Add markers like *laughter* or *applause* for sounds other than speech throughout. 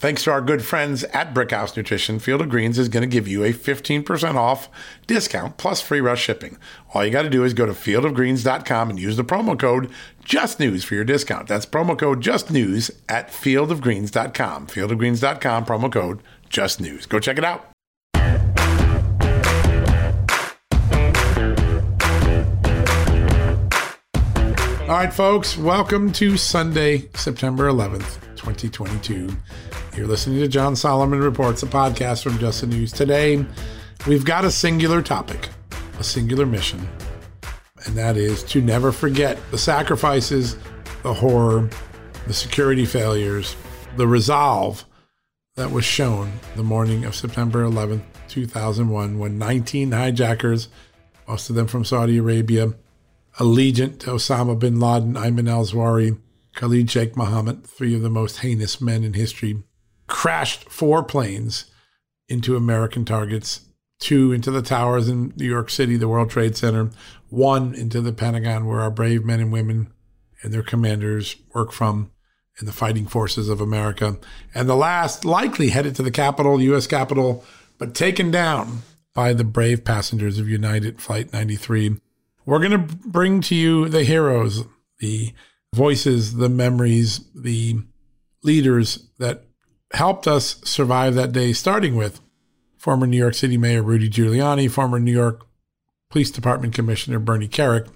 Thanks to our good friends at Brickhouse Nutrition, Field of Greens is going to give you a 15% off discount plus free rush shipping. All you got to do is go to fieldofgreens.com and use the promo code JUSTNEWS for your discount. That's promo code JUSTNEWS at fieldofgreens.com. Fieldofgreens.com, promo code JUSTNEWS. Go check it out. All right, folks, welcome to Sunday, September 11th, 2022. You're listening to John Solomon Reports, a podcast from Just the News. Today, we've got a singular topic, a singular mission, and that is to never forget the sacrifices, the horror, the security failures, the resolve that was shown the morning of September 11th, 2001, when 19 hijackers, most of them from Saudi Arabia, allegiant to Osama bin Laden, Ayman al Zawahiri, Khalid Sheikh Mohammed, three of the most heinous men in history, crashed four planes into American targets two into the towers in New York City, the World Trade Center, one into the Pentagon, where our brave men and women and their commanders work from in the fighting forces of America. And the last likely headed to the Capitol, U.S. Capitol, but taken down by the brave passengers of United Flight 93 we're going to bring to you the heroes, the voices, the memories, the leaders that helped us survive that day, starting with former New York City Mayor Rudy Giuliani, former New York Police Department Commissioner Bernie Kerik,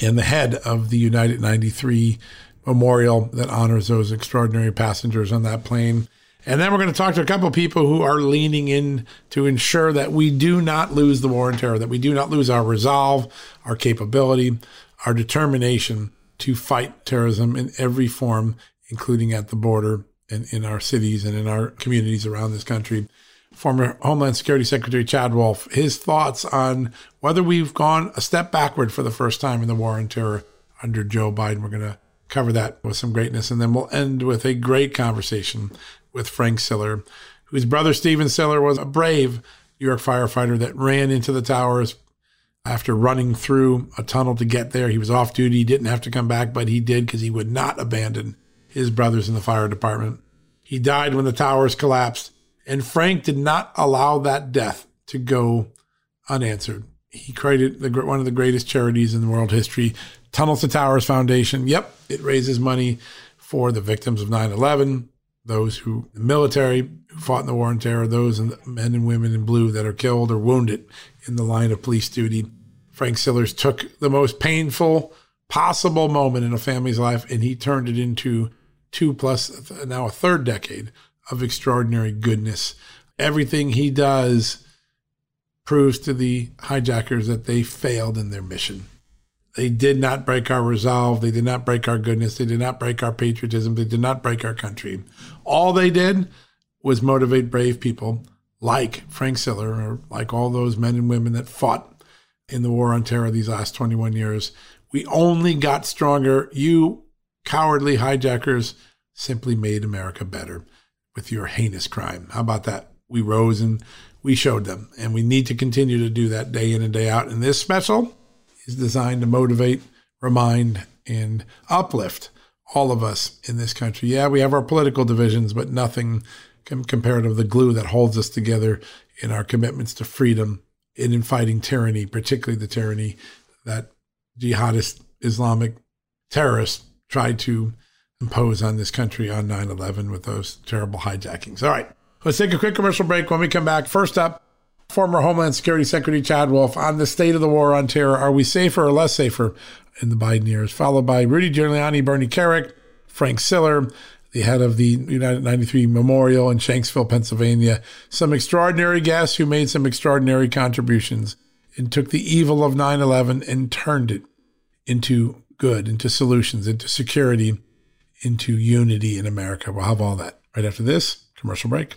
and the head of the United 93 memorial that honors those extraordinary passengers on that plane. And then we're going to talk to a couple of people who are leaning in to ensure that we do not lose the war on terror, that we do not lose our resolve, our capability, our determination to fight terrorism in every form, including at the border and in our cities and in our communities around this country. Former Homeland Security Secretary Chad Wolf, his thoughts on whether we've gone a step backward for the first time in the war on terror under Joe Biden. We're going to cover that with some greatness. And then we'll end with a great conversation with Frank Siller, whose brother Stephen Siller was a brave New York firefighter that ran into the towers after running through a tunnel to get there. He was off duty, he didn't have to come back, but he did because he would not abandon his brothers in the fire department. He died when the towers collapsed, and Frank did not allow that death to go unanswered. He created the, one of the greatest charities in world history, Tunnels to Towers Foundation. Yep, it raises money for the victims of 9 11, those who, the military who fought in the war on terror, those and men and women in blue that are killed or wounded in the line of police duty. Frank Sillers took the most painful possible moment in a family's life and he turned it into two plus now a third decade of extraordinary goodness. Everything he does proves to the hijackers that they failed in their mission. They did not break our resolve. They did not break our goodness. They did not break our patriotism. They did not break our country. All they did was motivate brave people like Frank Siller or like all those men and women that fought in the war on terror these last 21 years. We only got stronger. You cowardly hijackers simply made America better with your heinous crime. How about that? We rose and we showed them, and we need to continue to do that day in and day out. And this special is designed to motivate, remind, and uplift all of us in this country. Yeah, we have our political divisions, but nothing compared to the glue that holds us together in our commitments to freedom and in fighting tyranny, particularly the tyranny that jihadist Islamic terrorists tried to impose on this country on 9 11 with those terrible hijackings. All right, let's take a quick commercial break. When we come back, first up, former Homeland Security Secretary Chad Wolf on the state of the war on terror. Are we safer or less safer in the Biden years? Followed by Rudy Giuliani, Bernie Kerik, Frank Siller, the head of the United 93 Memorial in Shanksville, Pennsylvania. Some extraordinary guests who made some extraordinary contributions and took the evil of 9 11 and turned it into good, into solutions, into security, into unity in America. We'll have all that right after this commercial break.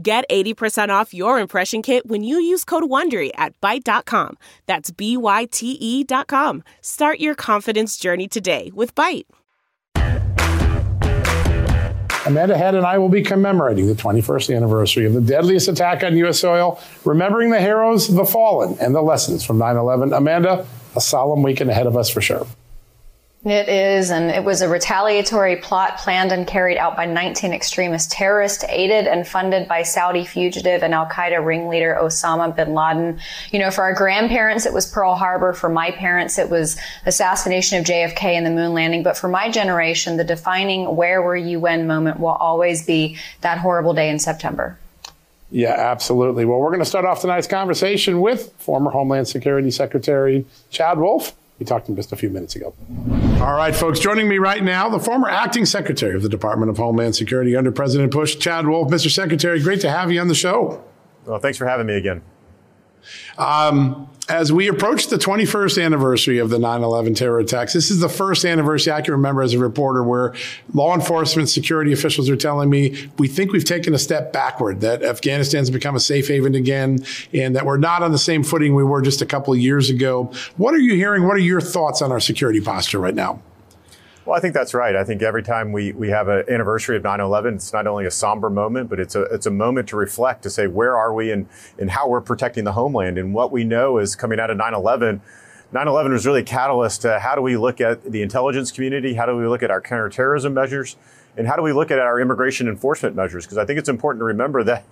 Get 80% off your impression kit when you use code WONDERY at Byte.com. That's B-Y-T-E dot com. Start your confidence journey today with Byte. Amanda Head and I will be commemorating the 21st anniversary of the deadliest attack on U.S. soil, remembering the heroes, the fallen, and the lessons from 9-11. Amanda, a solemn weekend ahead of us for sure. It is, and it was a retaliatory plot planned and carried out by 19 extremist terrorists, aided and funded by Saudi fugitive and Al Qaeda ringleader Osama bin Laden. You know, for our grandparents, it was Pearl Harbor. For my parents, it was assassination of JFK and the moon landing. But for my generation, the defining where were you when moment will always be that horrible day in September. Yeah, absolutely. Well, we're going to start off tonight's conversation with former Homeland Security Secretary Chad Wolf. We talked to him just a few minutes ago. All right, folks, joining me right now, the former acting secretary of the Department of Homeland Security under President Bush, Chad Wolf. Mr. Secretary, great to have you on the show. Well, thanks for having me again. Um, as we approach the 21st anniversary of the 9 11 terror attacks, this is the first anniversary I can remember as a reporter where law enforcement security officials are telling me we think we've taken a step backward, that Afghanistan's become a safe haven again, and that we're not on the same footing we were just a couple of years ago. What are you hearing? What are your thoughts on our security posture right now? Well, I think that's right. I think every time we, we have an anniversary of 9-11, it's not only a somber moment, but it's a, it's a moment to reflect, to say, where are we and, and how we're protecting the homeland. And what we know is coming out of 9-11, 9-11 was really a catalyst to how do we look at the intelligence community? How do we look at our counterterrorism measures? And how do we look at our immigration enforcement measures? Because I think it's important to remember that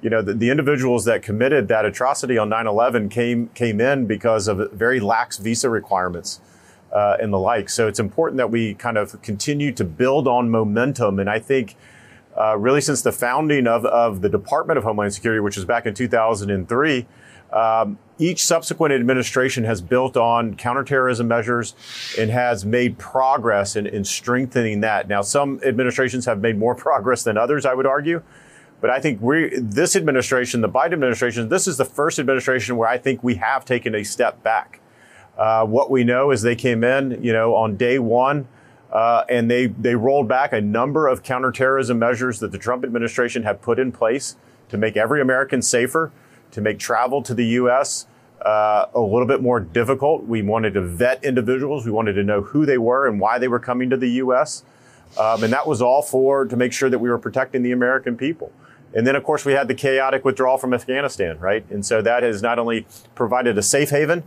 you know, the, the, individuals that committed that atrocity on 9-11 came, came in because of very lax visa requirements uh, and the like. So it's important that we kind of continue to build on momentum. And I think uh, really since the founding of, of the Department of Homeland Security, which was back in 2003. Um, each subsequent administration has built on counterterrorism measures and has made progress in, in strengthening that. Now, some administrations have made more *laughs* progress than others, I would argue. But I think we, this administration, the Biden administration, this is the first administration where I think we have taken a step back. Uh, what we know is they came in, you know, on day one, uh, and they they rolled back a number of counterterrorism measures that the Trump administration had put in place to make every American safer, to make travel to the U.S. Uh, a little bit more difficult. We wanted to vet individuals. We wanted to know who they were and why they were coming to the U.S. Um, and that was all for to make sure that we were protecting the American people. And then, of course, we had the chaotic withdrawal from Afghanistan, right? And so that has not only provided a safe haven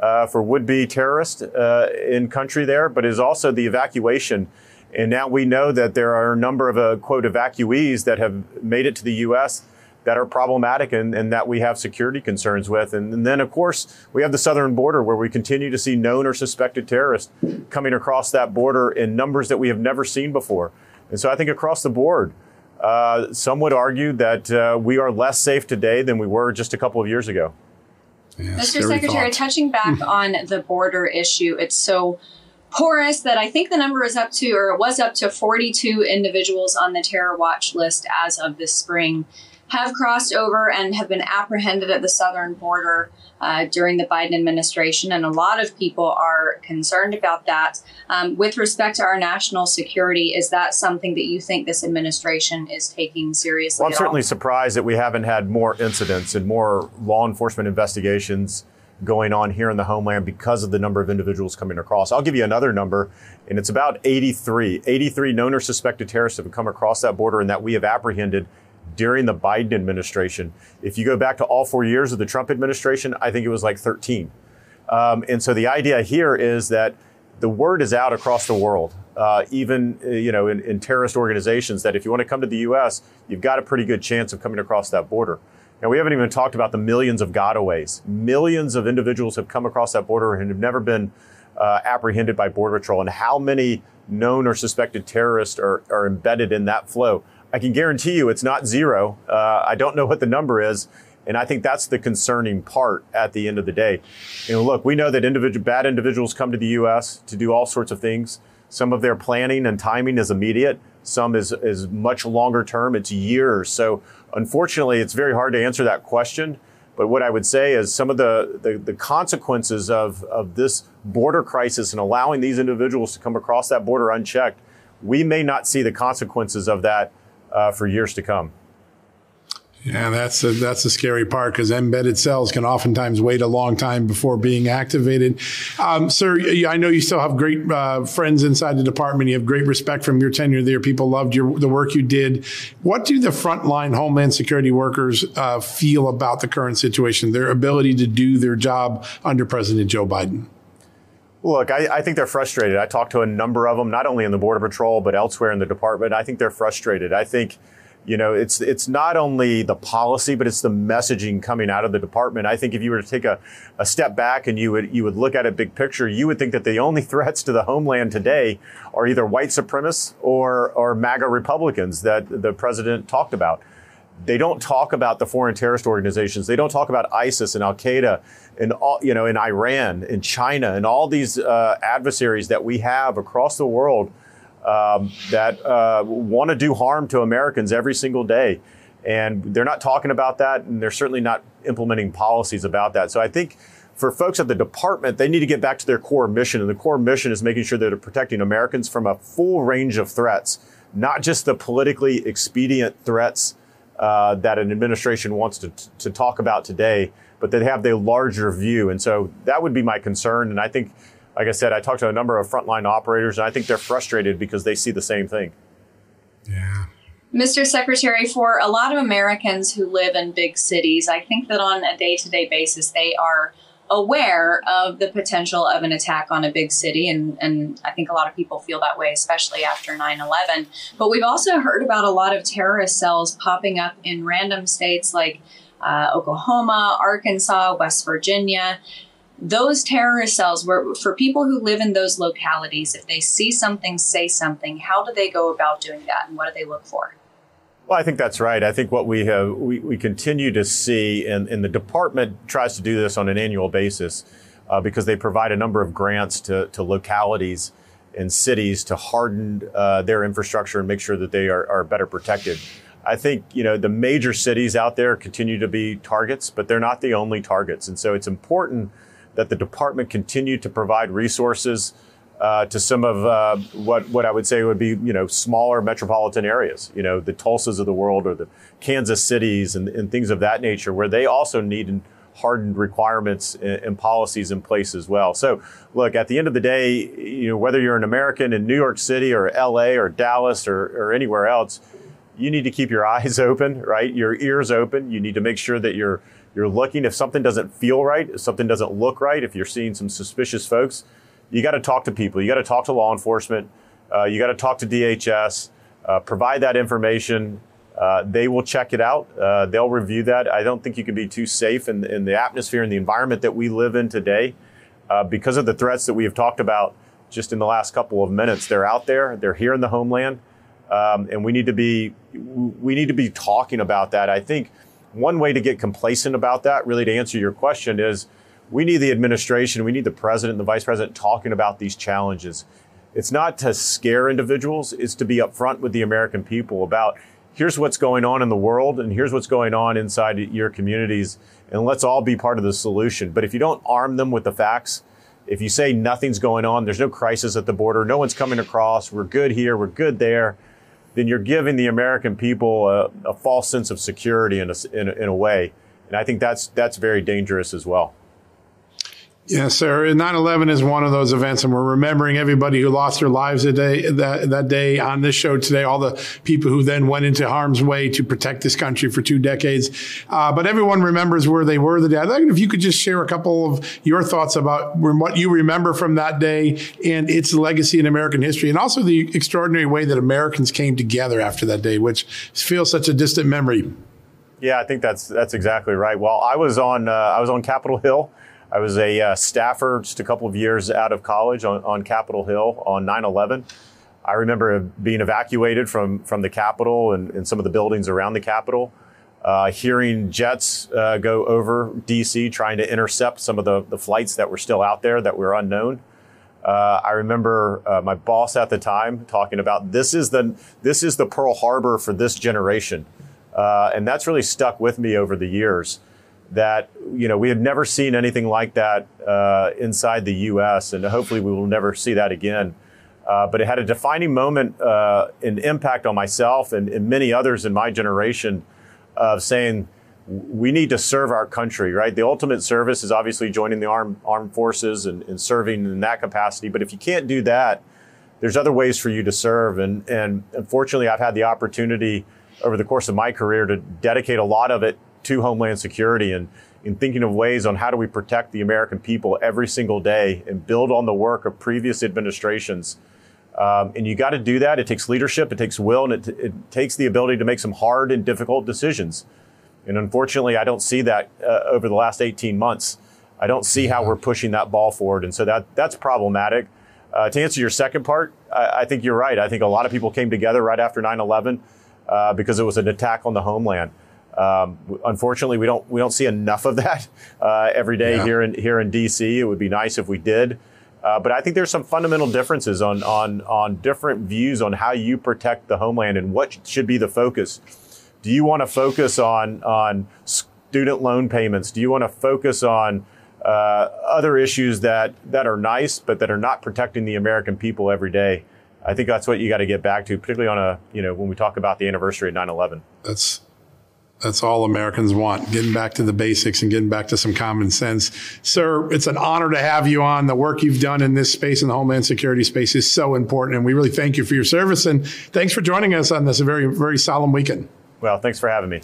uh, for would-be terrorists uh, in country there, but is also the evacuation. And now we know that there are a number of uh, quote evacuees that have made it to the U.S. that are problematic and, and that we have security concerns with. And, and, then, of course, we have the southern border where we continue to see known or suspected terrorists coming across that border in numbers that we have never seen before. And so I think across the board, uh, some would argue that uh, we are less safe today than we were just a couple of years ago. Yeah, Mr. Secretary, thought. touching back hmm. on the border issue, it's so porous that I think the number is up to, or it was up to 42 individuals on the terror watch list as of this spring have crossed over and have been apprehended at the southern border uh, during the Biden administration. And a lot of people are concerned about that. Um, with respect to our national security, is that something that you think this administration is taking seriously? Well, I'm certainly all? surprised that we haven't had more incidents and more law enforcement investigations going on here in the homeland because of the number of individuals coming across. I'll give you another number, and it's about 83. 83 known or suspected terrorists have come across that border and that we have apprehended during the Biden administration. If you go back to all four years of the Trump administration, I think it was like 13. Um, and so the idea here is that the word is out across the world, uh, even uh, you know in, in, terrorist organizations, that if you want to come to the U.S., you've got a pretty good chance of coming across that border. Now we haven't even talked about the millions of gotaways. Millions of individuals have come across that border and have never been uh, apprehended by Border Patrol, and how many known or suspected terrorists are, are embedded in that flow. I can guarantee you it's not zero. Uh, I don't know what the number is. And I think that's the concerning part at the end of the day. You know, look, we know that individual, bad individuals come to the U.S. to do all sorts of things. Some of their planning and timing is immediate. Some is, is much longer term. It's years. So unfortunately, it's very hard to answer that question. But what I would say is some of the, the, the, consequences of, of this border crisis and allowing these individuals to come across that border unchecked, we may not see the consequences of that uh, for years to come. Yeah, that's a, that's the scary part because embedded cells can oftentimes wait a long time before being activated. Um, sir, I know you still have great uh, friends inside the department. You have great respect from your tenure there. People loved your the work you did. What do the frontline Homeland Security workers uh, feel about the current situation, their ability to do their job under President Joe Biden? Look, I, I, think they're frustrated. I talked to a number of them, not only in the Border Patrol, but elsewhere in the department. I think they're frustrated. I think, you know, it's it's not only the policy, but it's the messaging coming out of the department. I think if you were to take a, a step back and you would you would look at a big picture, you would think that the only *laughs* threats to the homeland today are either white supremacists or or MAGA Republicans that the president talked about. They don't talk about the foreign terrorist organizations. They don't talk about ISIS and Al Qaeda and all, you know, in Iran, in China, and all these uh, adversaries that we have across the world um, that uh, want to do harm to Americans every single day. And they're not talking about that, and they're certainly not implementing policies about that. So I think for folks at the department, they need to get back to their core mission. And the core mission is making sure that they're protecting Americans from a full range of threats, not just the politically expedient threats uh, that an administration wants to, to talk about today, but they have the larger view. And so that would be my concern. And I think, like I said, I talked to a number of frontline operators, and I think they're frustrated because they see the same thing. Yeah. Mr. Secretary, for a lot of Americans who live in big cities, I think that on a day to day basis, they are aware of the potential of an attack on a big city. And, and I think a lot of people feel that way, especially after 9 11. But we've also heard about a lot of terrorist cells popping up in random states like uh, Oklahoma, Arkansas, West Virginia. Those terrorist cells were for people who live in those localities. If they see something, say something. How do they go about doing that, and what do they look for? Well, I think that's right. I think what we have, we, we continue to see, and, and the department tries to do this on an annual basis uh, because they provide a number of grants to, to localities and cities to harden uh, their infrastructure and make sure that they are, are better protected. I think you know the major cities out there continue to be targets, but they're not the only targets, and so it's important that the department continue to provide resources uh, to some of uh, what what I would say would be you know smaller metropolitan areas, you know the Tulsas of the world or the Kansas cities and, and things of that nature, where they also need hardened requirements and, policies in place as well. So, look, at the end of the day, you know whether you're an American in New York City or L.A. or Dallas or, or anywhere else, you need to keep your *laughs* eyes open, right? Your ears open. You need to make sure that you're you're looking if something doesn't feel right, if something doesn't look right, if you're seeing some suspicious folks you got to talk to people. You got to talk to law enforcement. Uh, you got to talk to DHS. Uh, provide that information. Uh, they will check it out. Uh, they'll review that. I don't think you can be too safe in, in the atmosphere and the environment that we live in today uh, because of the threats that we have talked about just in the last couple of minutes. They're out there. They're here in the homeland, um, and we need to be we need to be talking about that. I think one way to get complacent about that, really, to answer your question, is we need the administration, we need the president and the vice president talking about these challenges. It's not to scare individuals, it's to be upfront with the American people about here's what's going on in the world and here's what's going on inside your communities, and let's all be part of the solution. But if you don't arm them with the facts, if you say nothing's going on, there's no crisis at the border, no one's coming across, we're good here, we're good there, then you're giving the American people a, a false sense of security in a, in a, in a way. And I think that's, that's very dangerous as well. Yes, sir. 9 11 is one of those events, and we're remembering everybody who lost their lives that day, that, that day on this show today, all the people who then went into harm's way to protect this country for two decades. Uh, but everyone remembers where they were the day. I'd like if you could just share a couple of your thoughts about what you remember from that day and its legacy in American history, and also the extraordinary way that Americans came together after that day, which feels such a distant memory. Yeah, I think that's that's exactly right. Well, I was on uh, I was on Capitol Hill I was a uh, staffer just a couple of years out of college on, on Capitol Hill on 9 11. I remember being evacuated from, from the Capitol and, and some of the buildings around the Capitol, uh, hearing jets uh, go over DC trying to intercept some of the, the flights that were still out there that were unknown. Uh, I remember uh, my boss at the time talking about this is the this is the Pearl Harbor for this generation, uh, and that's really stuck with me over the years that you know we had never seen anything like that uh, inside the U.S. and hopefully we will never see that again. Uh, but it had a defining moment, uh, an impact on myself and, and, many others in my generation of saying we need to serve our country. Right, the ultimate service is obviously joining the armed armed forces and, and serving in that capacity. But if you can't do that, there's other ways for you to serve. And and unfortunately, I've had the opportunity over the course of my career to dedicate a lot of it to Homeland Security and in thinking of ways on how do we protect the American people every single day and build on the work of previous administrations. Um, and you got to do that. It takes leadership, it takes will, and it, it, takes the ability to make some hard and difficult decisions. And unfortunately, I don't see that uh, over the last 18 months. I don't see how we're pushing that ball forward. And so that, that's problematic. Uh, to answer your second part, I, I, think you're right. I think a lot of people came together right after 9 11 uh, because it was an attack on the homeland. Um, unfortunately, we don't we don't see enough of that *laughs* uh, every day yeah. here in here in DC. It would be nice if we did, uh, but I think there's some fundamental differences on on on different views on how you protect the homeland and what should be the focus. Do you want to focus on on student loan payments? Do you want to focus on uh, other issues that that are nice but that are not protecting the American people every day? I think that's what you got to get back to, particularly on a you know when we talk about the anniversary of 9/11. That's that's all Americans want, getting back to the basics and getting back to some common sense. Sir, it's an honor to have you on. The work you've done in this space, in the Homeland Security space, is so important. And we really thank you for your service. And thanks for joining us on this very, very solemn weekend. Well, thanks for having me.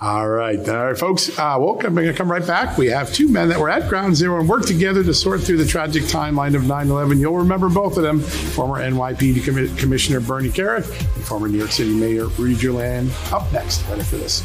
All right. All right, folks. Uh, we're going to come right back. We have two men that were at Ground Zero and worked together to sort through the tragic timeline of 9 11. You'll remember both of them former NYPD Commissioner Bernie Kerik and former New York City Mayor Rudy Giuliani. Up next, right after this.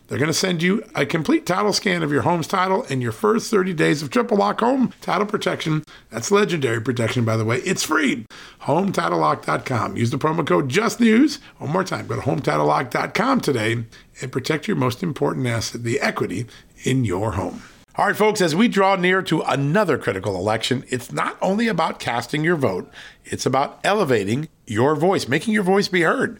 They're going to send you a complete title scan of your home's title and your first 30 days of triple lock home title protection. That's legendary protection, by the way. It's free. HomeTitleLock.com. Use the promo code JUSTNEWS. One more time, go to HomeTitleLock.com today and protect your most important asset, the equity in your home. All right, folks, as we draw near to another critical election, it's not only about casting your vote, it's about elevating your voice, making your voice be heard.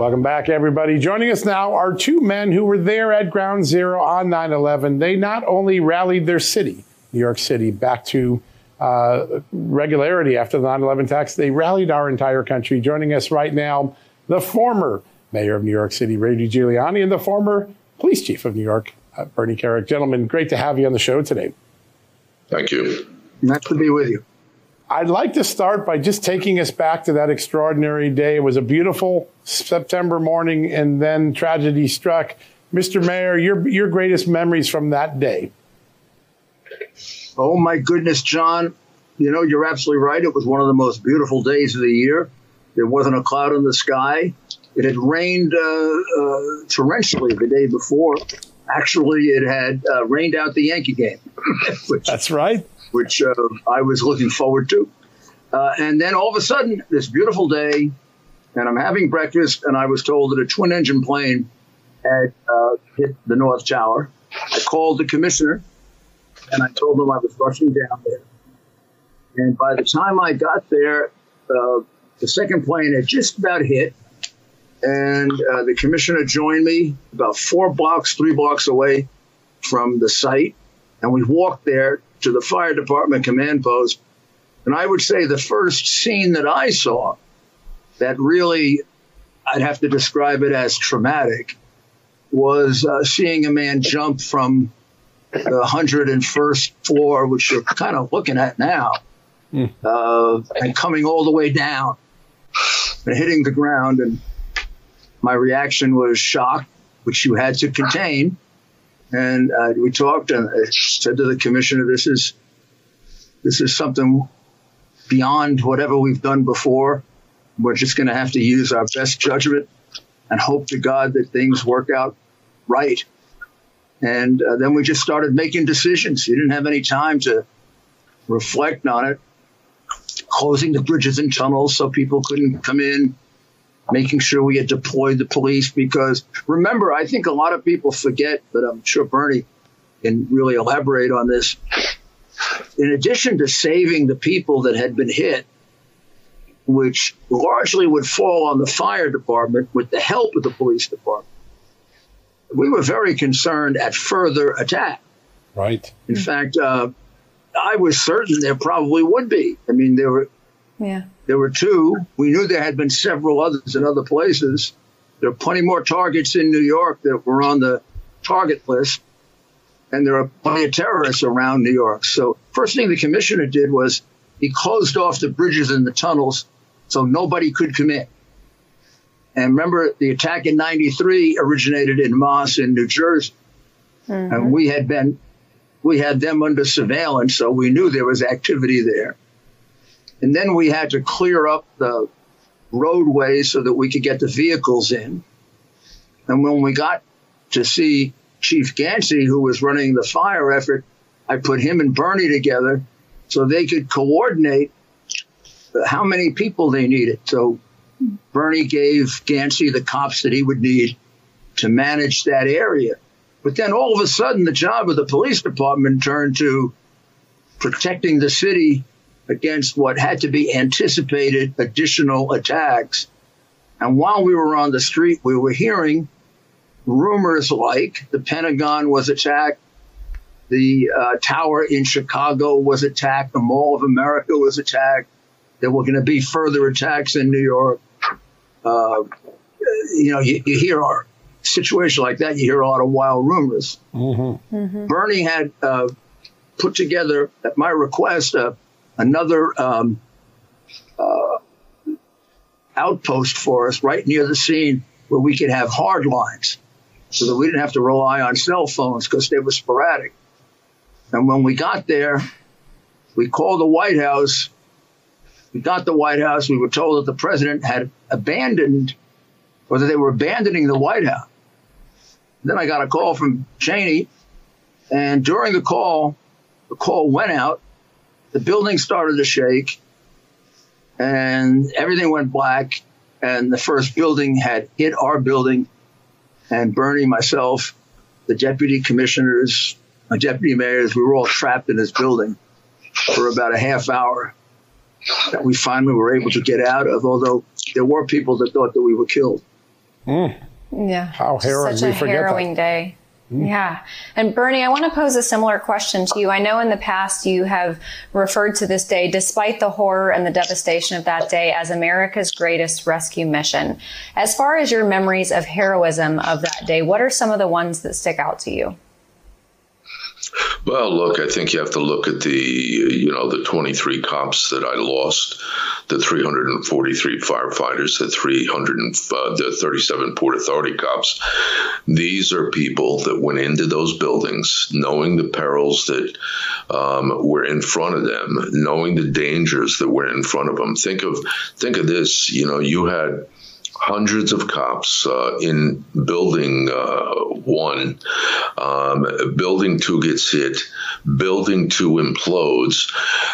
Welcome back, everybody. Joining us now are two men who were there at Ground Zero on 9 11. They not only rallied their city, New York City, back to uh, regularity after the 9 11 attacks, they rallied our entire country. Joining us right now, the former mayor of New York City, Rudy Giuliani, and the former police chief of New York, uh, Bernie Kerik. Gentlemen, great to have you on the show today. Thank you. Nice to be with you. I'd like to start by just taking us back to that extraordinary day. It was a beautiful September morning, and then tragedy struck. Mr. Mayor, your your greatest memories from that day? Oh my goodness, John! You know you're absolutely right. It was one of the most beautiful days of the year. There wasn't a cloud in the sky. It had rained uh, uh, torrentially the day before. Actually, it had uh, rained out the Yankee game. *laughs* which, That's right. Which uh, I was looking forward to. Uh, and then all of a sudden, this beautiful day, and I'm having breakfast, and I was told that a twin engine plane had uh, hit the North Tower. I called the commissioner, and I told him I was rushing down there. And by the time I got there, the second plane had just about hit and uh, the commissioner joined me about four blocks, three blocks away from the site. And we walked there to the fire department command post. And I would say the first scene that I saw that really, I'd have to describe it as traumatic, was uh, seeing a man jump from the 101st floor, which you're kind of looking at now, mm. uh, and coming all the way down and hitting the ground. And my reaction was shock, which you had to contain. And uh, we talked and I said to the commissioner, "This is this is something beyond whatever we've done before. We're just going to have to use our best judgment and hope to God that things work out right." And uh, then we just started making decisions. You didn't have any time to reflect on it. Closing the bridges and tunnels so people couldn't come in making sure we had deployed the police. Because remember, I think a lot of people forget, but I'm sure Bernie can really elaborate on this. in addition to saving the people that had been hit, which largely would fall on the fire department with the help of the police department, we were very concerned at further attack. Right. In mm-hmm. fact, uh, I was certain there probably would be. I mean, there were yeah. There were two. We knew there had been several others in other places. There are plenty more targets in New York that were on the target list, and there are plenty of terrorists around New York. So, first thing the commissioner did was he closed off the bridges and the tunnels so nobody could come in. And remember, the attack in '93 originated in Moss in New Jersey, mm-hmm. and we had been we had them under surveillance, so we knew there was activity there. And then we had to clear up the roadway so that we could get the vehicles in. And when we got to see Chief Ganci, who was running the fire effort, I put him and Bernie together so they could coordinate how many people they needed. So Bernie gave Ganci the cops that he would need to manage that area. But then all of a sudden, the job of the police department turned to protecting the city against what had to be anticipated additional attacks. And while we were on the street, we were hearing rumors like the Pentagon was attacked, the uh, tower in Chicago was attacked, the Mall of America was attacked. There were going to be further attacks in New York. Uh, you know, you, you hear our situation like that, you hear a lot of wild rumors. Mm-hmm. Mm-hmm. Bernie had uh, put together, at my request, uh, another um, uh, outpost for us right near the scene where we could have hard lines so that we didn't have to rely on cell phones because they were sporadic. And when we got there, we called the White House. We got the White House. We were told that the president had abandoned, or that they were abandoning the White House. Then I got a call from Cheney, and during the call, the call went out. The building started to shake, and everything went black. And the first building had hit our building, and Bernie, myself, the deputy commissioners, my deputy mayors, we were all trapped in this building for about a half hour that we finally were able to get out of, although there were people that thought that we were killed. Mm. Yeah. How harrowing. Such a harrowing that. day. Mm. Yeah. And Bernie, I want to pose a similar question to you. I know in the past you have referred to this day, despite the horror and the devastation of that day, as America's greatest rescue mission. As far as your memories of heroism of that day, what are some of the ones that stick out to you? Well, look, I think you have to look at the, you know, the 23 cops that I lost, the 343 firefighters, the 300, uh, the 37 Port Authority cops. These are people that went into those buildings knowing the perils that um, were in front of them, knowing the dangers that were in front of them. Think of, think of this. You know, you had hundreds of cops uh, in building uh, one. Um, building two gets hit. Building two implodes.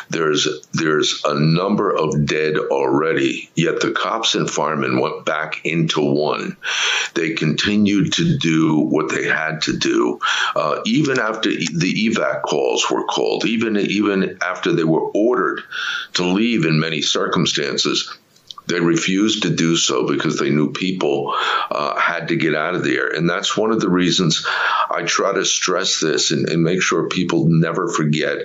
There's there's a number of dead already. Yet the cops and firemen went back into one. They continued to do what they had to do, uh, even after the evac calls were called. Even even after they were ordered to leave in many circumstances they refused to do so because they knew people uh, had to get out of there. And that's one of the reasons I try to stress this and, and make sure people never forget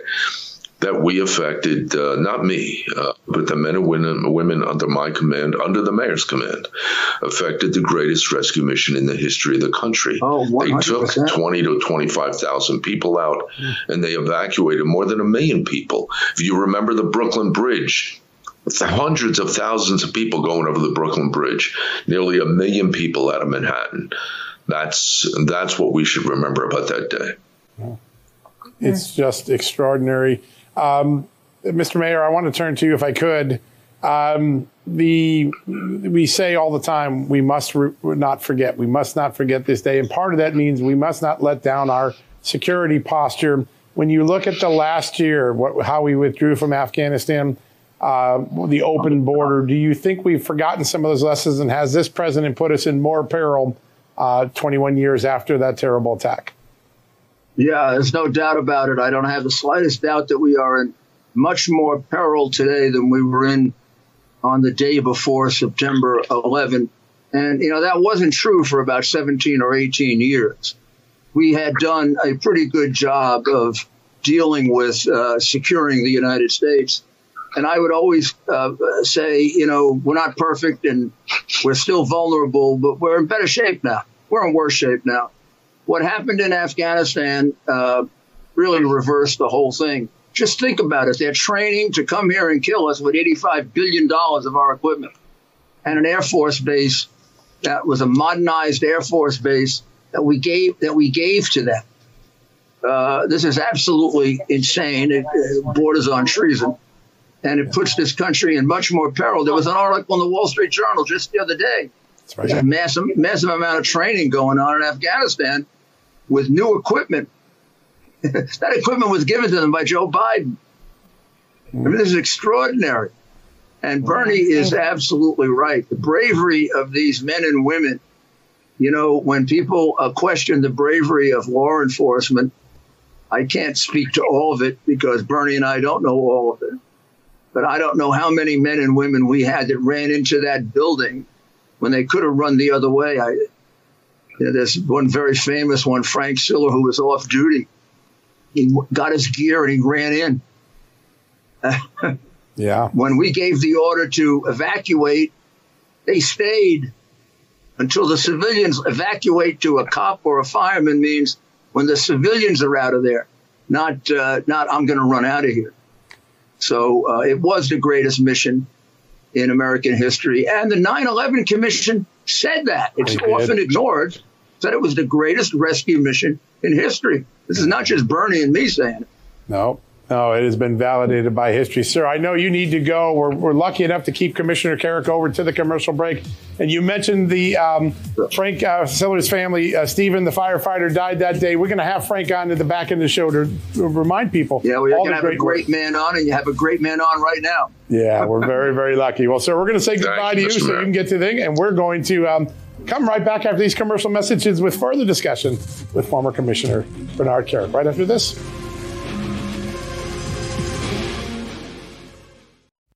that we affected, uh, not me, uh, but the men and women, women under my command, under the mayor's command, affected the greatest rescue mission in the history of the country. Oh, they took 20 to 25,000 people out and they evacuated more than a million people. If you remember the Brooklyn Bridge, hundreds of thousands of people going over the Brooklyn Bridge, nearly a million people out of Manhattan. That's that's what we should remember about that day. It's just extraordinary. Um, Mr. Mayor, I want to turn to you if I could. Um, the we say all the time we must re- not forget. We must not forget this day, and part of that means we must not let down our security posture. When you look at the last year, what, how we withdrew from Afghanistan, uh, the open border. Do you think we've forgotten some of those lessons, and has this president put us in more peril uh, 21 years after that terrible attack? Yeah, there's no doubt about it. I don't have the slightest doubt that we are in much more peril today than we were in on the day before September 11. And, you know, that wasn't true for about 17 or 18 years. We had done a pretty good job of dealing with uh, securing the United States. And I would always uh, say, you know, we're not perfect and we're still vulnerable, but we're in better shape now. We're in worse shape now. What happened in Afghanistan uh, really reversed the whole thing. Just think about it. They're training to come here and kill us with $85 billion of our equipment and an Air Force base that was a modernized Air Force base that we gave that we gave to them. Uh, this is absolutely insane. It, it, borders on treason, and it puts this country in much more peril. There was an article in the Wall Street Journal just the other day. Right. There's a massive, massive amount of training going on in Afghanistan with new equipment. *laughs* that equipment was given to them by Joe Biden. I mean, this is extraordinary. And Bernie is absolutely right. The bravery of these men and women, you know, when people uh, question the bravery of law enforcement, I can't speak to all of it because Bernie and I don't know all of it. But I don't know how many men and women we had that ran into that building when they could have run the other way. I, you know, there's one very famous one, Frank Siller, who was off duty. He got his gear and he ran in. *laughs* yeah. When we gave the order to evacuate, they stayed until the civilians evacuate to a cop or a fireman means when the civilians are out of there, not uh, not I'm going to run out of here. So uh, it was the greatest mission in American history, and the 9/11 Commission said that. It's often ignored. Said it was the greatest rescue mission in history. This is not just Bernie and me saying it. No, no, it has been validated by history. Sir, I know you need to go. We're, we're lucky enough to keep Commissioner Kerik over to the commercial break. And you mentioned the um, Frank uh, Siller's family. Uh, Stephen, the firefighter, died that day. We're going to have Frank on at the back end of the show to, to remind people. Yeah, we're going to have a great work. man on, and you have a great man on right now. Yeah, we're very, very lucky. Well, sir, we're going to say goodbye to you so you can get to the thing, and we're going to um, come right back after these commercial messages with further discussion with former Commissioner Bernard Kerik. Right after this.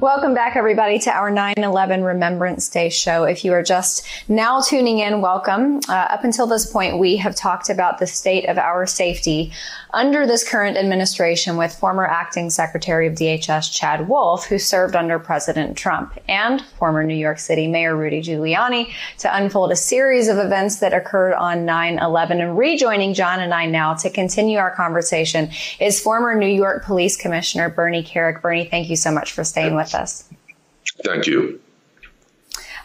Welcome back, everybody, to our 9 11 Remembrance Day show. If you are just now tuning in, welcome. Uh, up until this point, we have talked about the state of our safety under this current administration with former acting Secretary of DHS Chad Wolf, who served under President Trump, and former New York City Mayor Rudy Giuliani to unfold a series of events that occurred on 9 11. And rejoining John and I now to continue our conversation is former New York Police Commissioner Bernie Kerik. Bernie, thank you so much for staying with us. Thank you.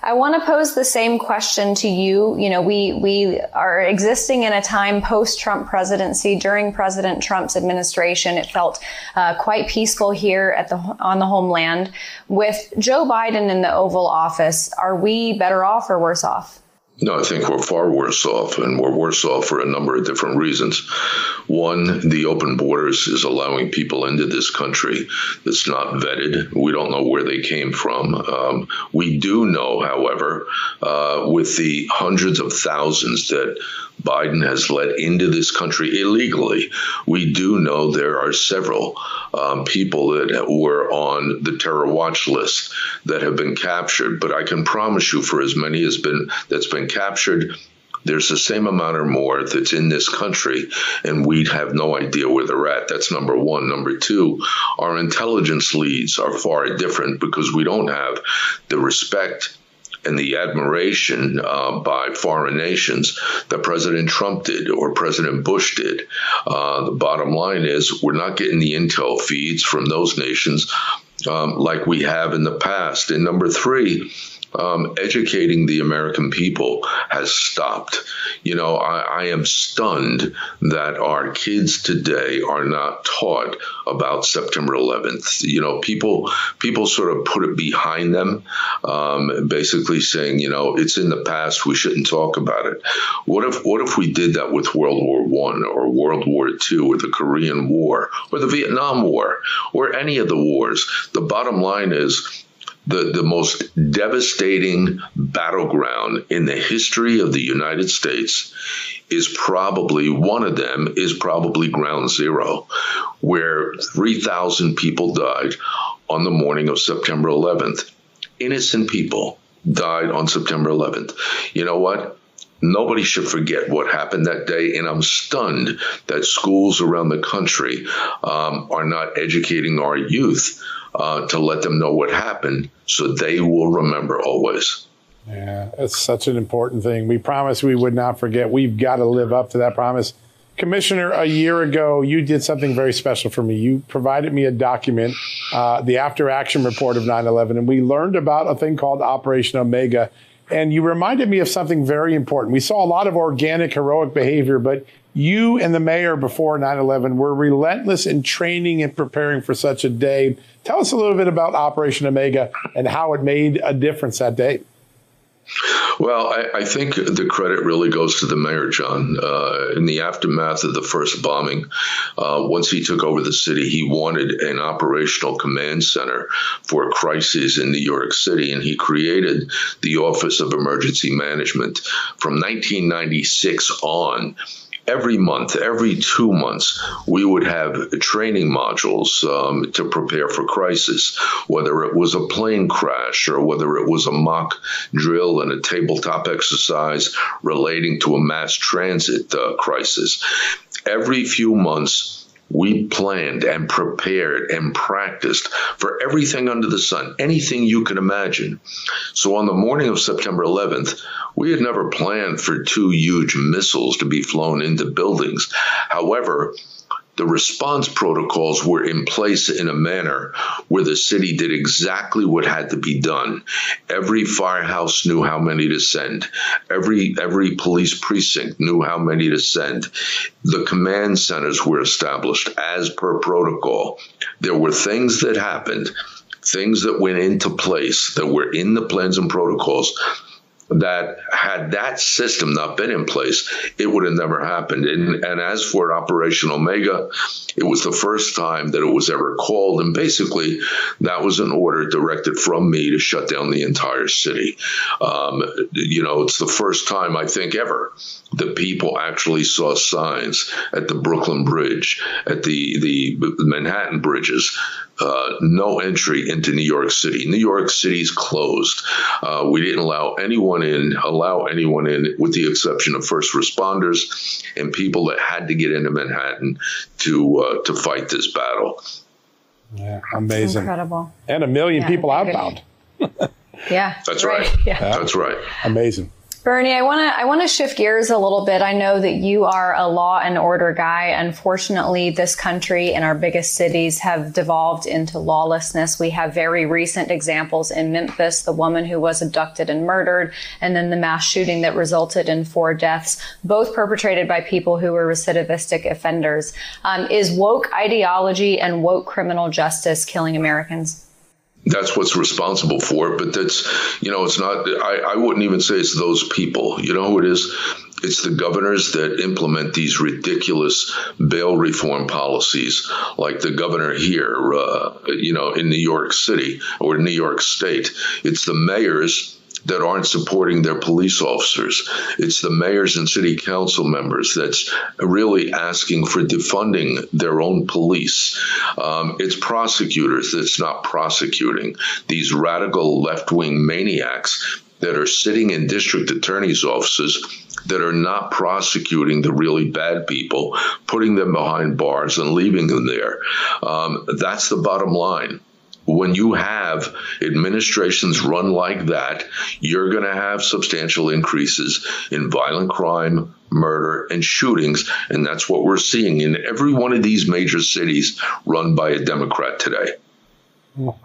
I want to pose the same question to you. You know, we, we are existing in a time post Trump presidency. During President Trump's administration, it felt uh, quite peaceful here at the, on the homeland. With Joe Biden in the Oval Office, are we better off or worse off? No, I think we're far worse off, and we're worse off for a number of different reasons. One, the open borders is allowing people into this country that's not vetted. We don't know where they came from. Um, we do know, however, uh, with the hundreds of thousands that Biden has let into this country illegally. We do know there are several um, people that were on the terror watch list that have been captured. But I can promise you, for as many as been that's been captured, there's the same amount or more that's in this country, and we have no idea where they're at. That's number one. Number two, our intelligence leads are far different because we don't have the respect and the admiration uh, by foreign nations that President Trump did or President Bush did. Uh, the bottom line is we're not getting the intel feeds from those nations um, like we have in the past. And number three, um, educating the American people has stopped. You know, I, I, am stunned that our kids today are not taught about September 11th. You know, people people sort of put it behind them, um, basically saying, you know, it's in the past. We shouldn't talk about it. What if what if we did that with World War One or World War Two or the Korean War or the Vietnam War or any of the wars? The bottom line is the, the most devastating battleground in the history of the United States is probably one of them is probably ground zero, where 3,000 people died on the morning of September 11th. Innocent people died on September 11th. You know what? Nobody should forget what happened that day, and I'm stunned that schools around the country um, are not educating our youth uh, to let them know what happened so they will remember always. Yeah, that's such an important thing. We promised we would not forget. We've got to live up to that promise. Commissioner, a year ago, you did something very special for me. You provided me a document, uh, the after action report of 9 11, and we learned about a thing called Operation Omega. And you reminded me of something very important. We saw a lot of organic, heroic behavior, but you and the mayor before 9 11 were relentless in training and preparing for such a day. Tell us a little bit about Operation Omega and how it made a difference that day. Well, I, I, think the credit really goes to the mayor, John. Uh, in the aftermath of the first bombing, uh, once he took over the city, he wanted an operational command center for crises in New York City, and he created the Office of Emergency Management. From 1996 on, every month, every two months, we would have training modules um, to prepare for crisis, whether it was a plane crash or whether it was a mock drill and a tabletop exercise relating to a mass transit uh, crisis. Every few months, we planned and prepared and practiced for everything under the sun, anything you can imagine. So on the morning of September 11th, we had never planned for two huge missiles to be flown into buildings. However, the response protocols were in place in a manner where the city did exactly what had to be done. Every firehouse knew how many to send. Every every police precinct knew how many to send. The command centers were established as per protocol. There were things that happened, things that went into place that were in the plans and protocols that had that system not been in place, it would have never happened. And, and, as for Operation Omega, it was the first time that it was ever called. And basically, that was an order directed from me to shut down the entire city. Um, you know, it's the first time I think ever that people actually saw signs at the Brooklyn Bridge, at the, the Manhattan bridges uh, no entry into New York City. New York City's closed. Uh, we didn't allow anyone in, allow anyone in, with the exception of first responders and people that had to get into Manhattan to uh, to fight this battle. Yeah, amazing, incredible, and a million yeah, people outbound. *laughs* yeah, that's right. right. Yeah. That's right. Amazing. Bernie, I want to I want to shift gears a little bit. I know that you are a law and order guy. Unfortunately, this country and our biggest cities have devolved into lawlessness. We have very recent examples in Memphis, the woman who was abducted and murdered, and then the mass shooting that resulted in four deaths, both perpetrated by people who were recidivistic offenders. Um, is woke ideology and woke criminal justice killing Americans? That's what's responsible for it. But that's, you know, it's not, I, I wouldn't even say it's those people. You know who it is? It's the governors that implement these ridiculous bail reform policies, like the governor here, uh, you know, in New York City or New York State. It's the mayors that aren't supporting their police officers. It's the mayors and city council members that's really asking for defunding their own police. Um, it's prosecutors that's not prosecuting these radical left wing maniacs that are sitting in district attorney's offices that are not prosecuting the really bad people, putting them behind bars and leaving them there. Um, that's the bottom line when you have administrations run like that, you're going to have substantial increases in violent crime, murder, and shootings. And that's what we're seeing in every one of these major cities run by a Democrat today. Oh,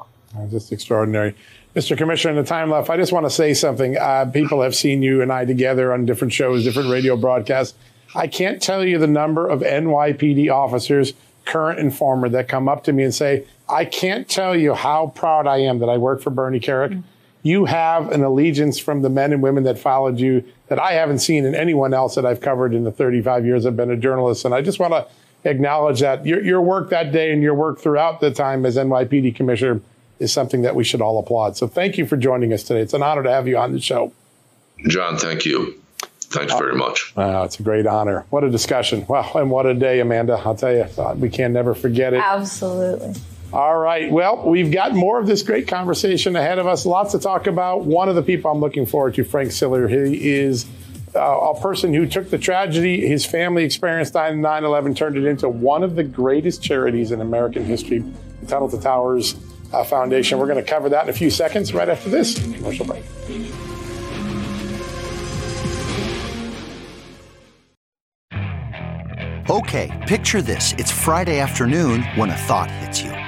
just extraordinary. Mr. Commissioner, in the time left, I just want to say something. Uh, people have seen you and I together on different shows, different radio broadcasts. I can't tell you the number of NYPD officers, current and former, that come up to me and say, I can't tell you how proud I am that I work for Bernie Kerik. Mm-hmm. You have an allegiance from the men and women that followed you that I haven't seen in anyone else that I've covered in the 35 years I've been a journalist. And I just want to acknowledge that your, your work that day and your work throughout the time as NYPD commissioner is something that we should all applaud. So thank you for joining us today. It's an honor to have you on the show. John, thank you. Thanks very much. Uh, it's a great honor. What a discussion. Well, and what a day, Amanda. I'll tell you, we can never forget it. Absolutely. All right. Well, we've got more of this great conversation ahead of us. Lots to talk about. One of the people I'm looking forward to, Frank Siller. He is uh, a person who took the tragedy his family experienced on 9 11, turned it into one of the greatest charities in American history, the Tunnel to Towers uh, Foundation. We're going to cover that in a few seconds right after this commercial break. Okay, picture this. It's Friday afternoon when a thought hits you.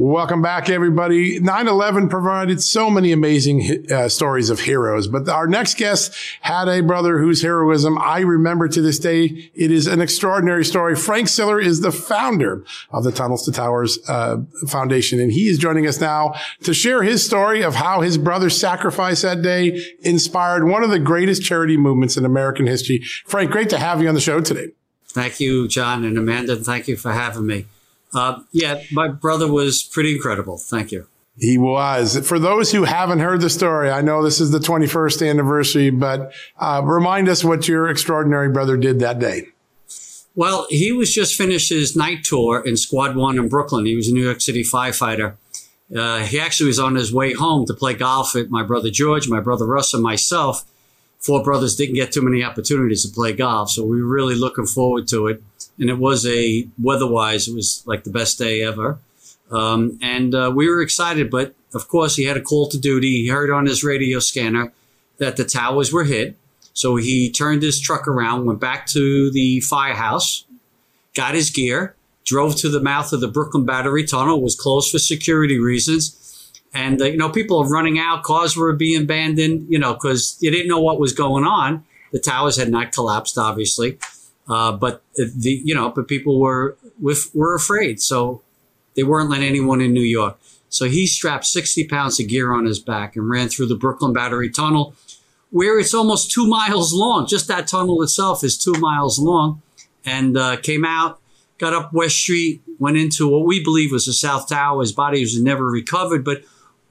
Welcome back, everybody. 9 11 provided so many amazing uh, stories of heroes, but our next guest had a brother whose heroism I remember to this day. It is an extraordinary story. Frank Siller is the founder of the Tunnels to Towers uh, Foundation, and he is joining us now to share his story of how his brother's sacrifice that day inspired one of the greatest charity movements in American history. Frank, great to have you on the show today. Thank you, John and Amanda. Thank you for having me. Uh, yeah, my brother was pretty incredible. Thank you. He was. For those who haven't heard the story, I know this is the 21st anniversary, but uh, remind us what your extraordinary brother did that day. Well, he was just finished his night tour in Squad One in Brooklyn. He was a New York City firefighter. Uh, he actually was on his way home to play golf with my brother George, my brother Russ, and myself. Four brothers didn't get too many opportunities to play golf, so we were really looking forward to it and it was a weather-wise, it was like the best day ever. Um, and uh, we were excited, but of course, he had a call to duty. He heard on his radio scanner that the towers were hit. So he turned his truck around, went back to the firehouse, got his gear, drove to the mouth of the Brooklyn Battery Tunnel. Was closed for security reasons. And, uh, you know, people are running out. Cars were being abandoned, you know, because you didn't know what was going on. The towers had not collapsed, obviously. Uh, but the you know, but people were with were afraid, so they weren't letting anyone in New York. So he strapped 60 pounds of gear on his back and ran through the Brooklyn Battery Tunnel, where it's almost two miles long. Just that tunnel itself is two miles long, and uh, came out, got up West Street, went into what we believe was the South Tower. His body was never recovered, but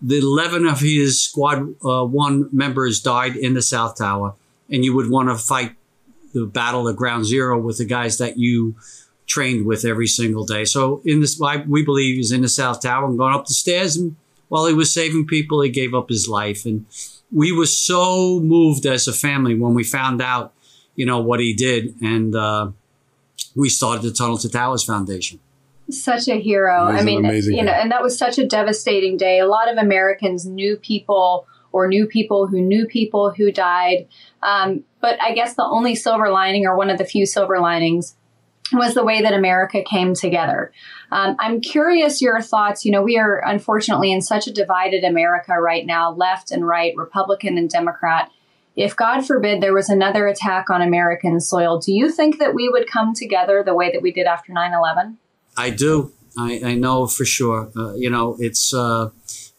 the 11 of his squad uh, one members died in the South Tower, and you would want to fight the battle at ground zero with the guys that you trained with every single day. So in this, we believe is in the South Tower and going up the stairs and while he was saving people, he gave up his life. And we were so moved as a family when we found out, you know, what he did. And uh, we started the Tunnel to Towers Foundation. Such a hero. I mean, you know, and that was such a devastating day. A lot of Americans knew people or knew people who knew people who died. Um, but I guess the only silver lining, or one of the few silver linings, was the way that America came together. Um, I'm curious your thoughts. You know, we are unfortunately in such a divided America right now, left and right, Republican and Democrat. If God forbid there was another attack on American soil, do you think that we would come together the way that we did after 9 11? I do. I, I know for sure. Uh, you know, it's uh,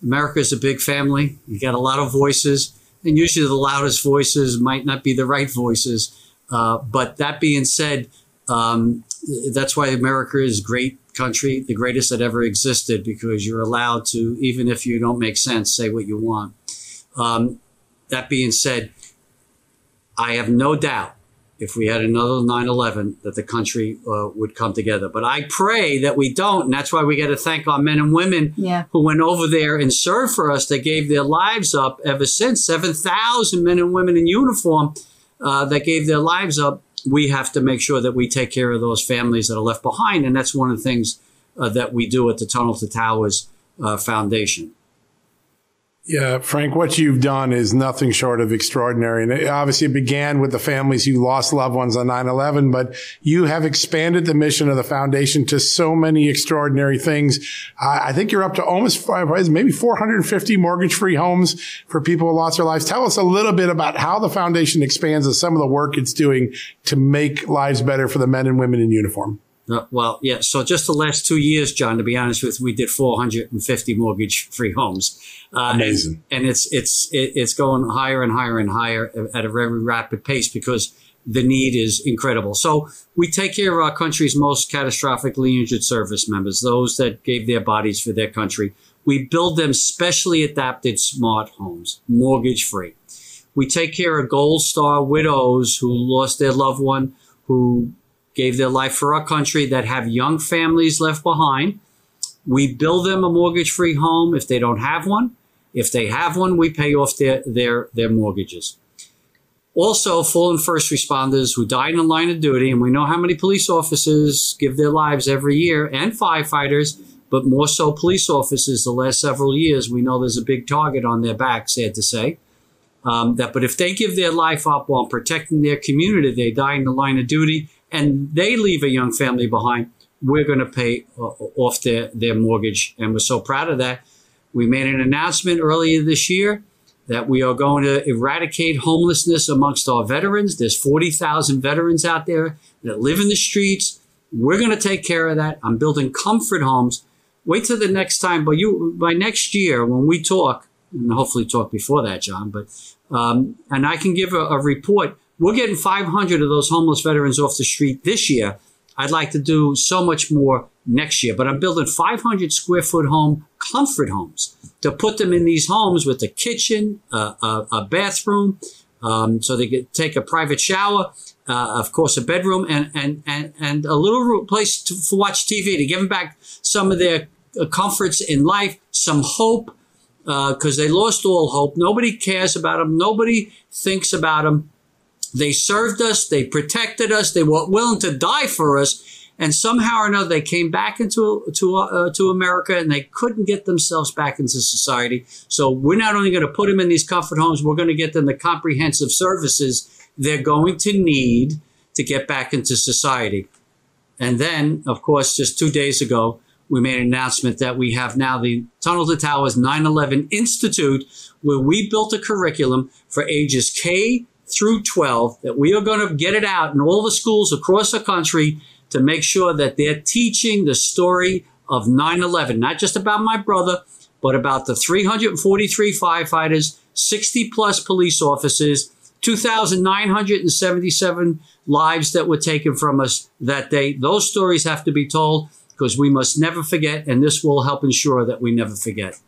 America is a big family. You got a lot of voices, and usually the loudest voices might not be the right voices. Uh, but that being said, um, that's why America is great country, the greatest that ever existed, because you're allowed to, even if you don't make sense, say what you want. Um, that being said, I have no doubt if we had another 9-11 that the country uh, would come together. But i pray that we don't and that's why we got to thank our men and women yeah. who went over there and served for us. That gave their lives up ever since. 7000 men and women in uniform uh, that gave their lives up. We have to make sure that we take care of those families that are left behind and that's one of the things uh, that we do at the tunnel to towers uh, foundation yeah, Frank, what you've done is nothing short of extraordinary. And it obviously it began with the families who lost loved ones on 9-11, but you have expanded the mission of the foundation to so many extraordinary things. I think you're up to almost five, maybe 450 mortgage-free homes for people who lost their lives. Tell us a little bit about how the foundation expands and some of the work it's doing to make lives better for the men and women in uniform. Well, yeah. So just the last two years, John, to be honest with you, we did 450 mortgage-free homes. Uh, Amazing. And, and, it's it's it's going higher and higher and higher at a very rapid pace because the need is incredible. So we take care of our country's most catastrophically injured service members, those that gave their bodies for their country. We build them specially adapted smart homes, mortgage-free. We take care of Gold Star widows who lost their loved one, who gave their life for our country that have young families left behind. We build them a mortgage free home if they don't have one. If they have one, we pay off their, their, their mortgages. Also, full and first responders who died in the line of duty, and we know how many police officers give their lives every year, and firefighters, but more so police officers the last several years. We know there's a big target on their back, sad to say. Um, that, but if they give their life up while protecting their community, they die in the line of duty and they leave a young family behind, we're going to pay uh, off their, their mortgage. And we're so proud of that. We made an announcement earlier this year that we are going to eradicate homelessness amongst our veterans. There's 40,000 veterans out there that live in the streets. We're going to take care of that. I'm building comfort homes. Wait till the next time, but you by next year when we talk, and hopefully talk before that, John. But um, and I can give a, a report we're getting 500 of those homeless veterans off the street this year. I'd like to do so much more next year, but I'm building 500 square foot home comfort homes to put them in these homes with a kitchen, uh, a, a, bathroom, um, so they could take a private shower, uh, of course, a bedroom, and and and and a little place to watch TV to give them back some of their uh, comforts in life, some hope, because uh, they lost all hope. Nobody cares about them. Nobody thinks about them. They served us, they protected us, they were willing to die for us. And somehow or another, they came back into to uh, to America, and they couldn't get themselves back into society. So we're not only going to put them in these comfort homes, we're going to get them the comprehensive services they're going to need to get back into society. And then, of course, just two days ago, we made an announcement that we have now the Tunnel to Towers 9/11 Institute, where we built a curriculum for ages K through 12 that we are going to get it out in all the schools across the country to make sure that they're teaching the story of 9-11 not just about my brother but about the 343 firefighters 60 plus police officers 2,977 lives that were taken from us that day. Those stories have to be told because we must never forget and this will help ensure that we never forget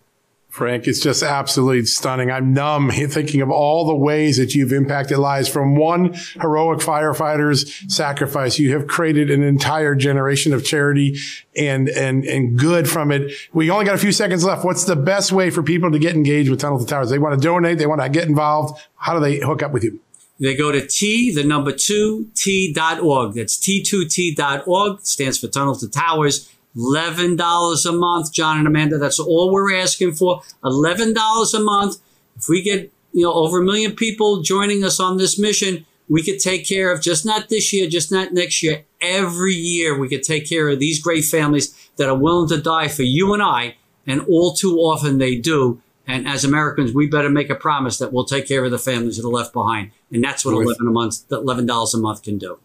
Frank, it's just absolutely stunning. I'm numb *laughs* thinking of all the ways that you've impacted lives from one heroic firefighter's sacrifice. You have created an entire generation of charity and, and, and good from it. We only got a few seconds left. What's the best way for people to get engaged with Tunnel to Towers? They want to donate. They want to get involved. How do they hook up with you? They go to T, the number two, T.org. That's T2T.org. Stands for Tunnel to Towers. $11 a month, John and Amanda. That's all we're asking for. $11 a month. If we get, you know, over a million people joining us on this mission, we could take care of just not this year, just not next year. Every year we could take care of these great families that are willing to die for you and I. And all too often they do. And as Americans, we better make a promise that we'll take care of the families that are left behind. And that's what 11 a month, $11 a month can do.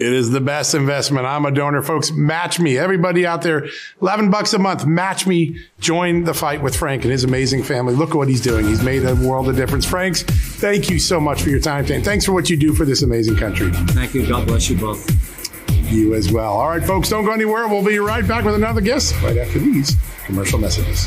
It is the best investment. I'm a donor, folks. Match me. Everybody out there, 11 bucks a month. Match me. Join the fight with Frank and his amazing family. Look at what he's doing. He's made a world of difference. Franks, thank you so much for your time today. Thanks for what you do for this amazing country. Thank you. God bless you both. You as well. All right, folks, don't go anywhere. We'll be right back with another guest right after these commercial messages.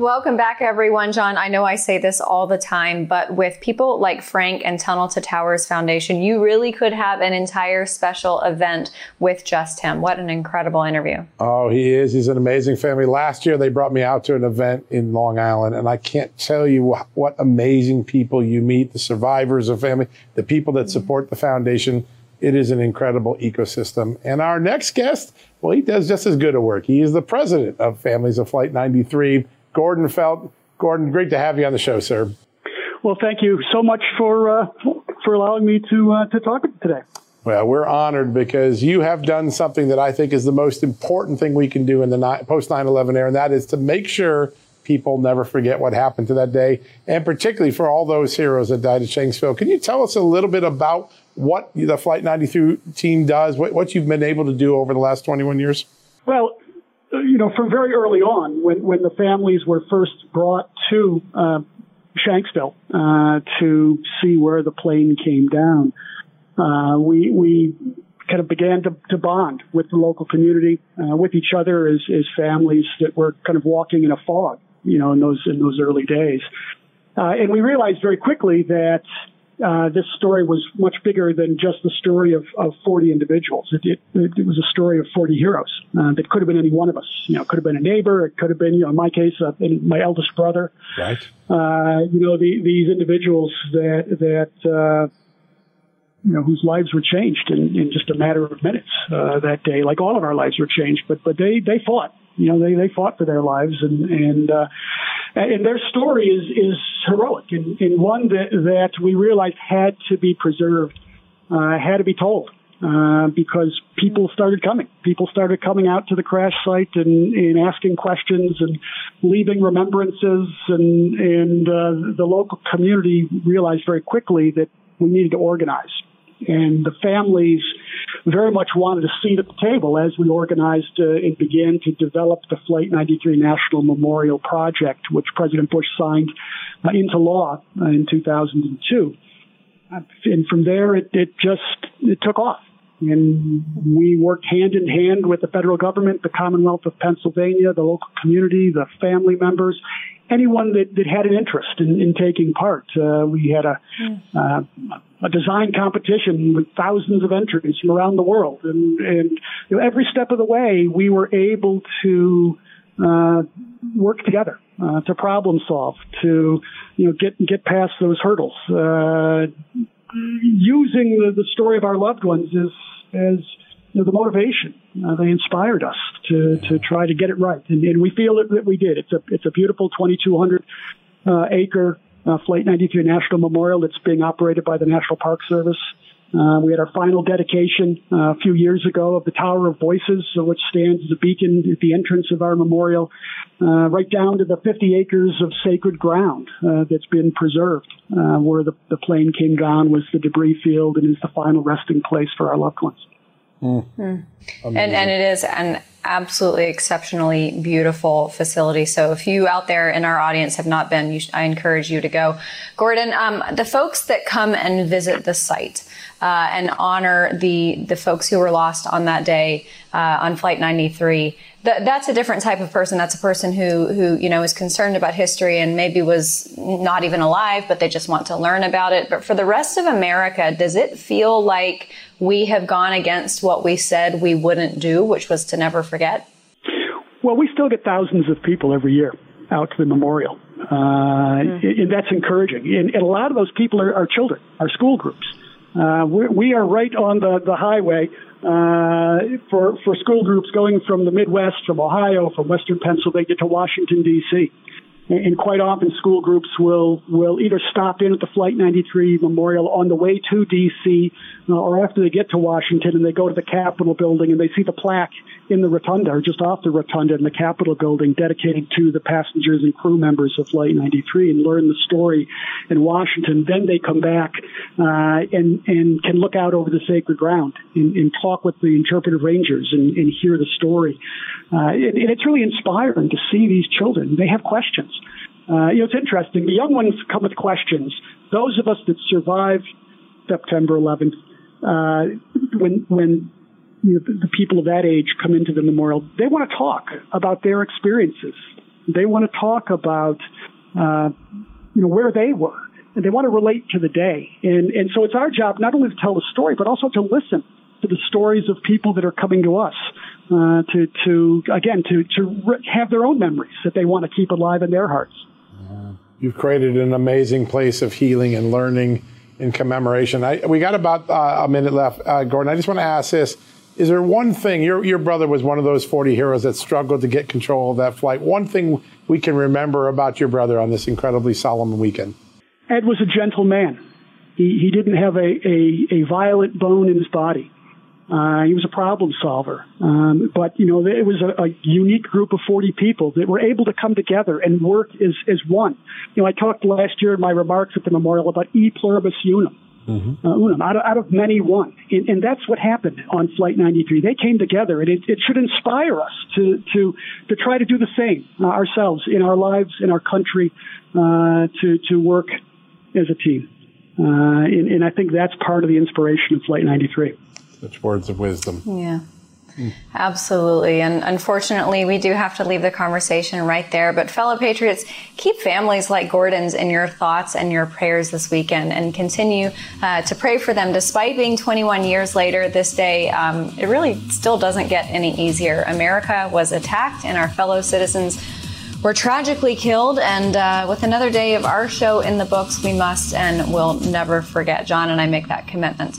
Welcome back, everyone. John, I know I say this all the time, but with people like Frank and Tunnel to Towers Foundation, you really could have an entire special event with just him. What an incredible interview. Oh, he is. He's an amazing family. Last year, they brought me out to an event in Long Island, and I can't tell you what, what amazing people you meet the survivors of family, the people that support the foundation. It is an incredible ecosystem. And our next guest, well, he does just as good a work. He is the president of Families of Flight 93. Gordon Felt. Gordon, great to have you on the show, sir. Well, thank you so much for uh, for allowing me to uh, to talk today. Well, we're honored because you have done something that I think is the most important thing we can do in the ni- post 9/11 era, and that is to make sure people never forget what happened to that day, and particularly for all those heroes that died at Shanksville. Can you tell us a little bit about what the Flight 93 team does, what, what you've been able to do over the last 21 years? Well, you know, from very early on, when, when the families were first brought to uh, Shanksville uh, to see where the plane came down, uh, we we kind of began to, to bond with the local community, uh, with each other as, as families that were kind of walking in a fog, you know, in those in those early days. Uh, and we realized very quickly that uh, this story was much bigger than just the story of, of 40 individuals. It, it, it was a story of 40 heroes uh, that could have been any one of us. You know, it could have been a neighbor. It could have been, you know, in my case, uh, my eldest brother. Right. Uh, you know, the, these individuals that that uh, you know whose lives were changed in, in just a matter of minutes uh, that day. Like all of our lives were changed, but but they they fought. You know, they they fought for their lives and and. Uh, and their story is is heroic and, and one that that we realized had to be preserved, uh, had to be told. Uh, because people started coming. People started coming out to the crash site and, and asking questions and leaving remembrances, and and uh, the local community realized very quickly that we needed to organize. And the families very much wanted a seat at the table as we organized uh, and began to develop the Flight 93 National Memorial Project, which President Bush signed uh, into law uh, in 2002. Uh, and from there, it, it just it took off. And we worked hand in hand with the federal government, the Commonwealth of Pennsylvania, the local community, the family members, anyone that, that had an interest in, in taking part. Uh, we had a, uh, a design competition with thousands of entries from around the world. And, and you know, every step of the way, we were able to uh, work together uh, to problem solve, to you know get get past those hurdles. Uh, using the, the story of our loved ones as as you know, the motivation. Uh, they inspired us to to try to get it right, and, and we feel that, that we did. It's a it's a beautiful 2,200 uh, acre uh, Flight 93 National Memorial that's being operated by the National Park Service. Uh, we had our final dedication uh, a few years ago of the Tower of Voices, which stands as a beacon at the entrance of our memorial, uh, right down to the 50 acres of sacred ground uh, that's been preserved, uh, where the, the plane came down was the debris field and is the final resting place for our loved ones. Mm. And, and it is an absolutely exceptionally beautiful facility. So if you out there in our audience have not been, I encourage you to go. Gordon, um, the folks that come and visit the site uh, and honor the the folks who were lost on that day uh, on Flight 93, th- that's a different type of person. That's a person who who you know is concerned about history and maybe was not even alive, but they just want to learn about it. But for the rest of America, does it feel like we have gone against what we said we wouldn't do, which was to never forget? Well, we still get thousands of people every year out to the memorial. Uh, mm-hmm. and that's encouraging. And, and, a lot of those people are, are children, are school groups. Uh, we are right on the, the highway uh, for, for school groups going from the Midwest, from Ohio, from Western Pennsylvania to Washington, D.C and quite often school groups will will either stop in at the Flight 93 Memorial on the way to DC uh, or after they get to Washington and they go to the Capitol building and they see the plaque in the rotunda or just off the rotunda in the Capitol building dedicated to the passengers and crew members of Flight 93 and learn the story in Washington. Then they come back uh, and and can look out over the sacred ground and, and talk with the interpretive rangers and, and hear the story. Uh, and, and it's really inspiring to see these children. They have questions. Uh, you know, it's interesting. The young ones come with questions. Those of us that survived September 11th, uh, when when you know, the, people of that age come into the memorial, they want to talk about their experiences. They want to talk about uh, you know where they were, and they want to relate to the day. And and so it's our job not only to tell the story, but also to listen to the stories of people that are coming to us uh, to to again to to re- have their own memories that they want to keep alive in their hearts. You've created an amazing place of healing and learning in commemoration. I, we got about uh, a minute left, uh, Gordon. I just want to ask this: Is there one thing your your brother was one of those forty heroes that struggled to get control of that flight? One thing we can remember about your brother on this incredibly solemn weekend. Ed was a gentle man. He he didn't have a a, a violent bone in his body. Uh, he was a problem solver. Um, but, you know, it was a, a, unique group of 40 people that were able to come together and work as, as one. You know, I talked last year in my remarks at the memorial about e pluribus unum. Mm-hmm. Uh, unum, out of, out of many one. And, and, that's what happened on Flight 93. They came together, and it, it should inspire us to, to, to try to do the same uh, ourselves in our lives, in our country, uh, to, to work as a team. Uh, and, and I think that's part of the inspiration of Flight 93 such words of wisdom. Yeah. Absolutely. And unfortunately, we do have to leave the conversation right there. But, fellow patriots, keep families like Gordon's in your thoughts and your prayers this weekend and continue uh, to pray for them. Despite being 21 years later this day, um, it really still doesn't get any easier. America was attacked, and our fellow citizens were tragically killed. And uh, with another day of our show in the books, we must and will never forget. John and I make that commitment.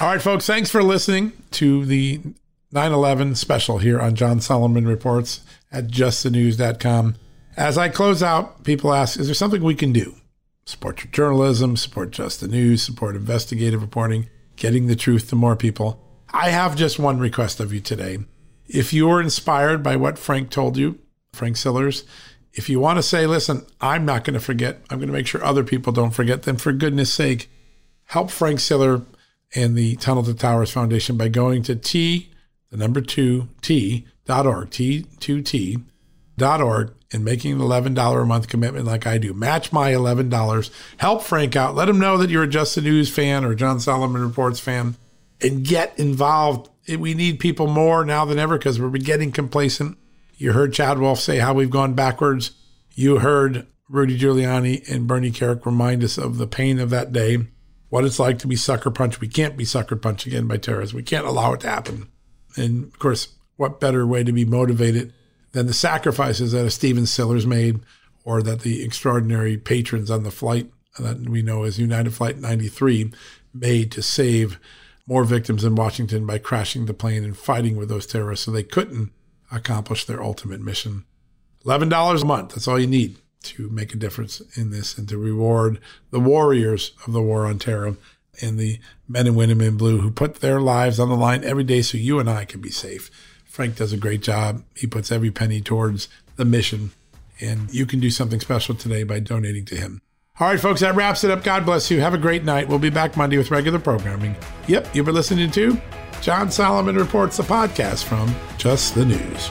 All right, folks, thanks for listening to the 9 11 special here on John Solomon Reports at justthenews.com. As I close out, people ask, is there something we can do? Support your journalism, support Just the News, support investigative reporting, getting the truth to more people. I have just one request of you today. If you're inspired by what Frank told you, Frank Sillers, if you want to say, listen, I'm not going to forget, I'm going to make sure other people don't forget, then for goodness sake, help Frank Siller and the Tunnel to Towers Foundation by going to T, the number two, T, dot org, T2T, dot org, and making an $11 a month commitment like I do. Match my $11. Help Frank out. Let him know that you're a Just the News fan or John Solomon Reports fan and get involved. We need people more now than ever because we're getting complacent. You heard Chad Wolf say how we've gone backwards. You heard Rudy Giuliani and Bernie Kerik remind us of the pain of that day what it's like to be sucker punched. We can't be sucker punched again by terrorists. We can't allow it to happen. And of course, what better way to be motivated than the sacrifices that a Stephen Siller's made or that the extraordinary patrons on the flight that we know as United Flight 93 made to save more victims in Washington by crashing the plane and fighting with those terrorists so they couldn't accomplish their ultimate mission. $11 a month, that's all you need to make a difference in this and to reward the warriors of the war on terror and the men and women in blue who put their lives on the line every day so you and I can be safe. Frank does a great job. He puts every penny towards the mission, and you can do something special today by donating to him. All right, folks, that wraps it up. God bless you. Have a great night. We'll be back Monday with regular programming. Yep, you've been listening to John Solomon Reports, the podcast from Just the News.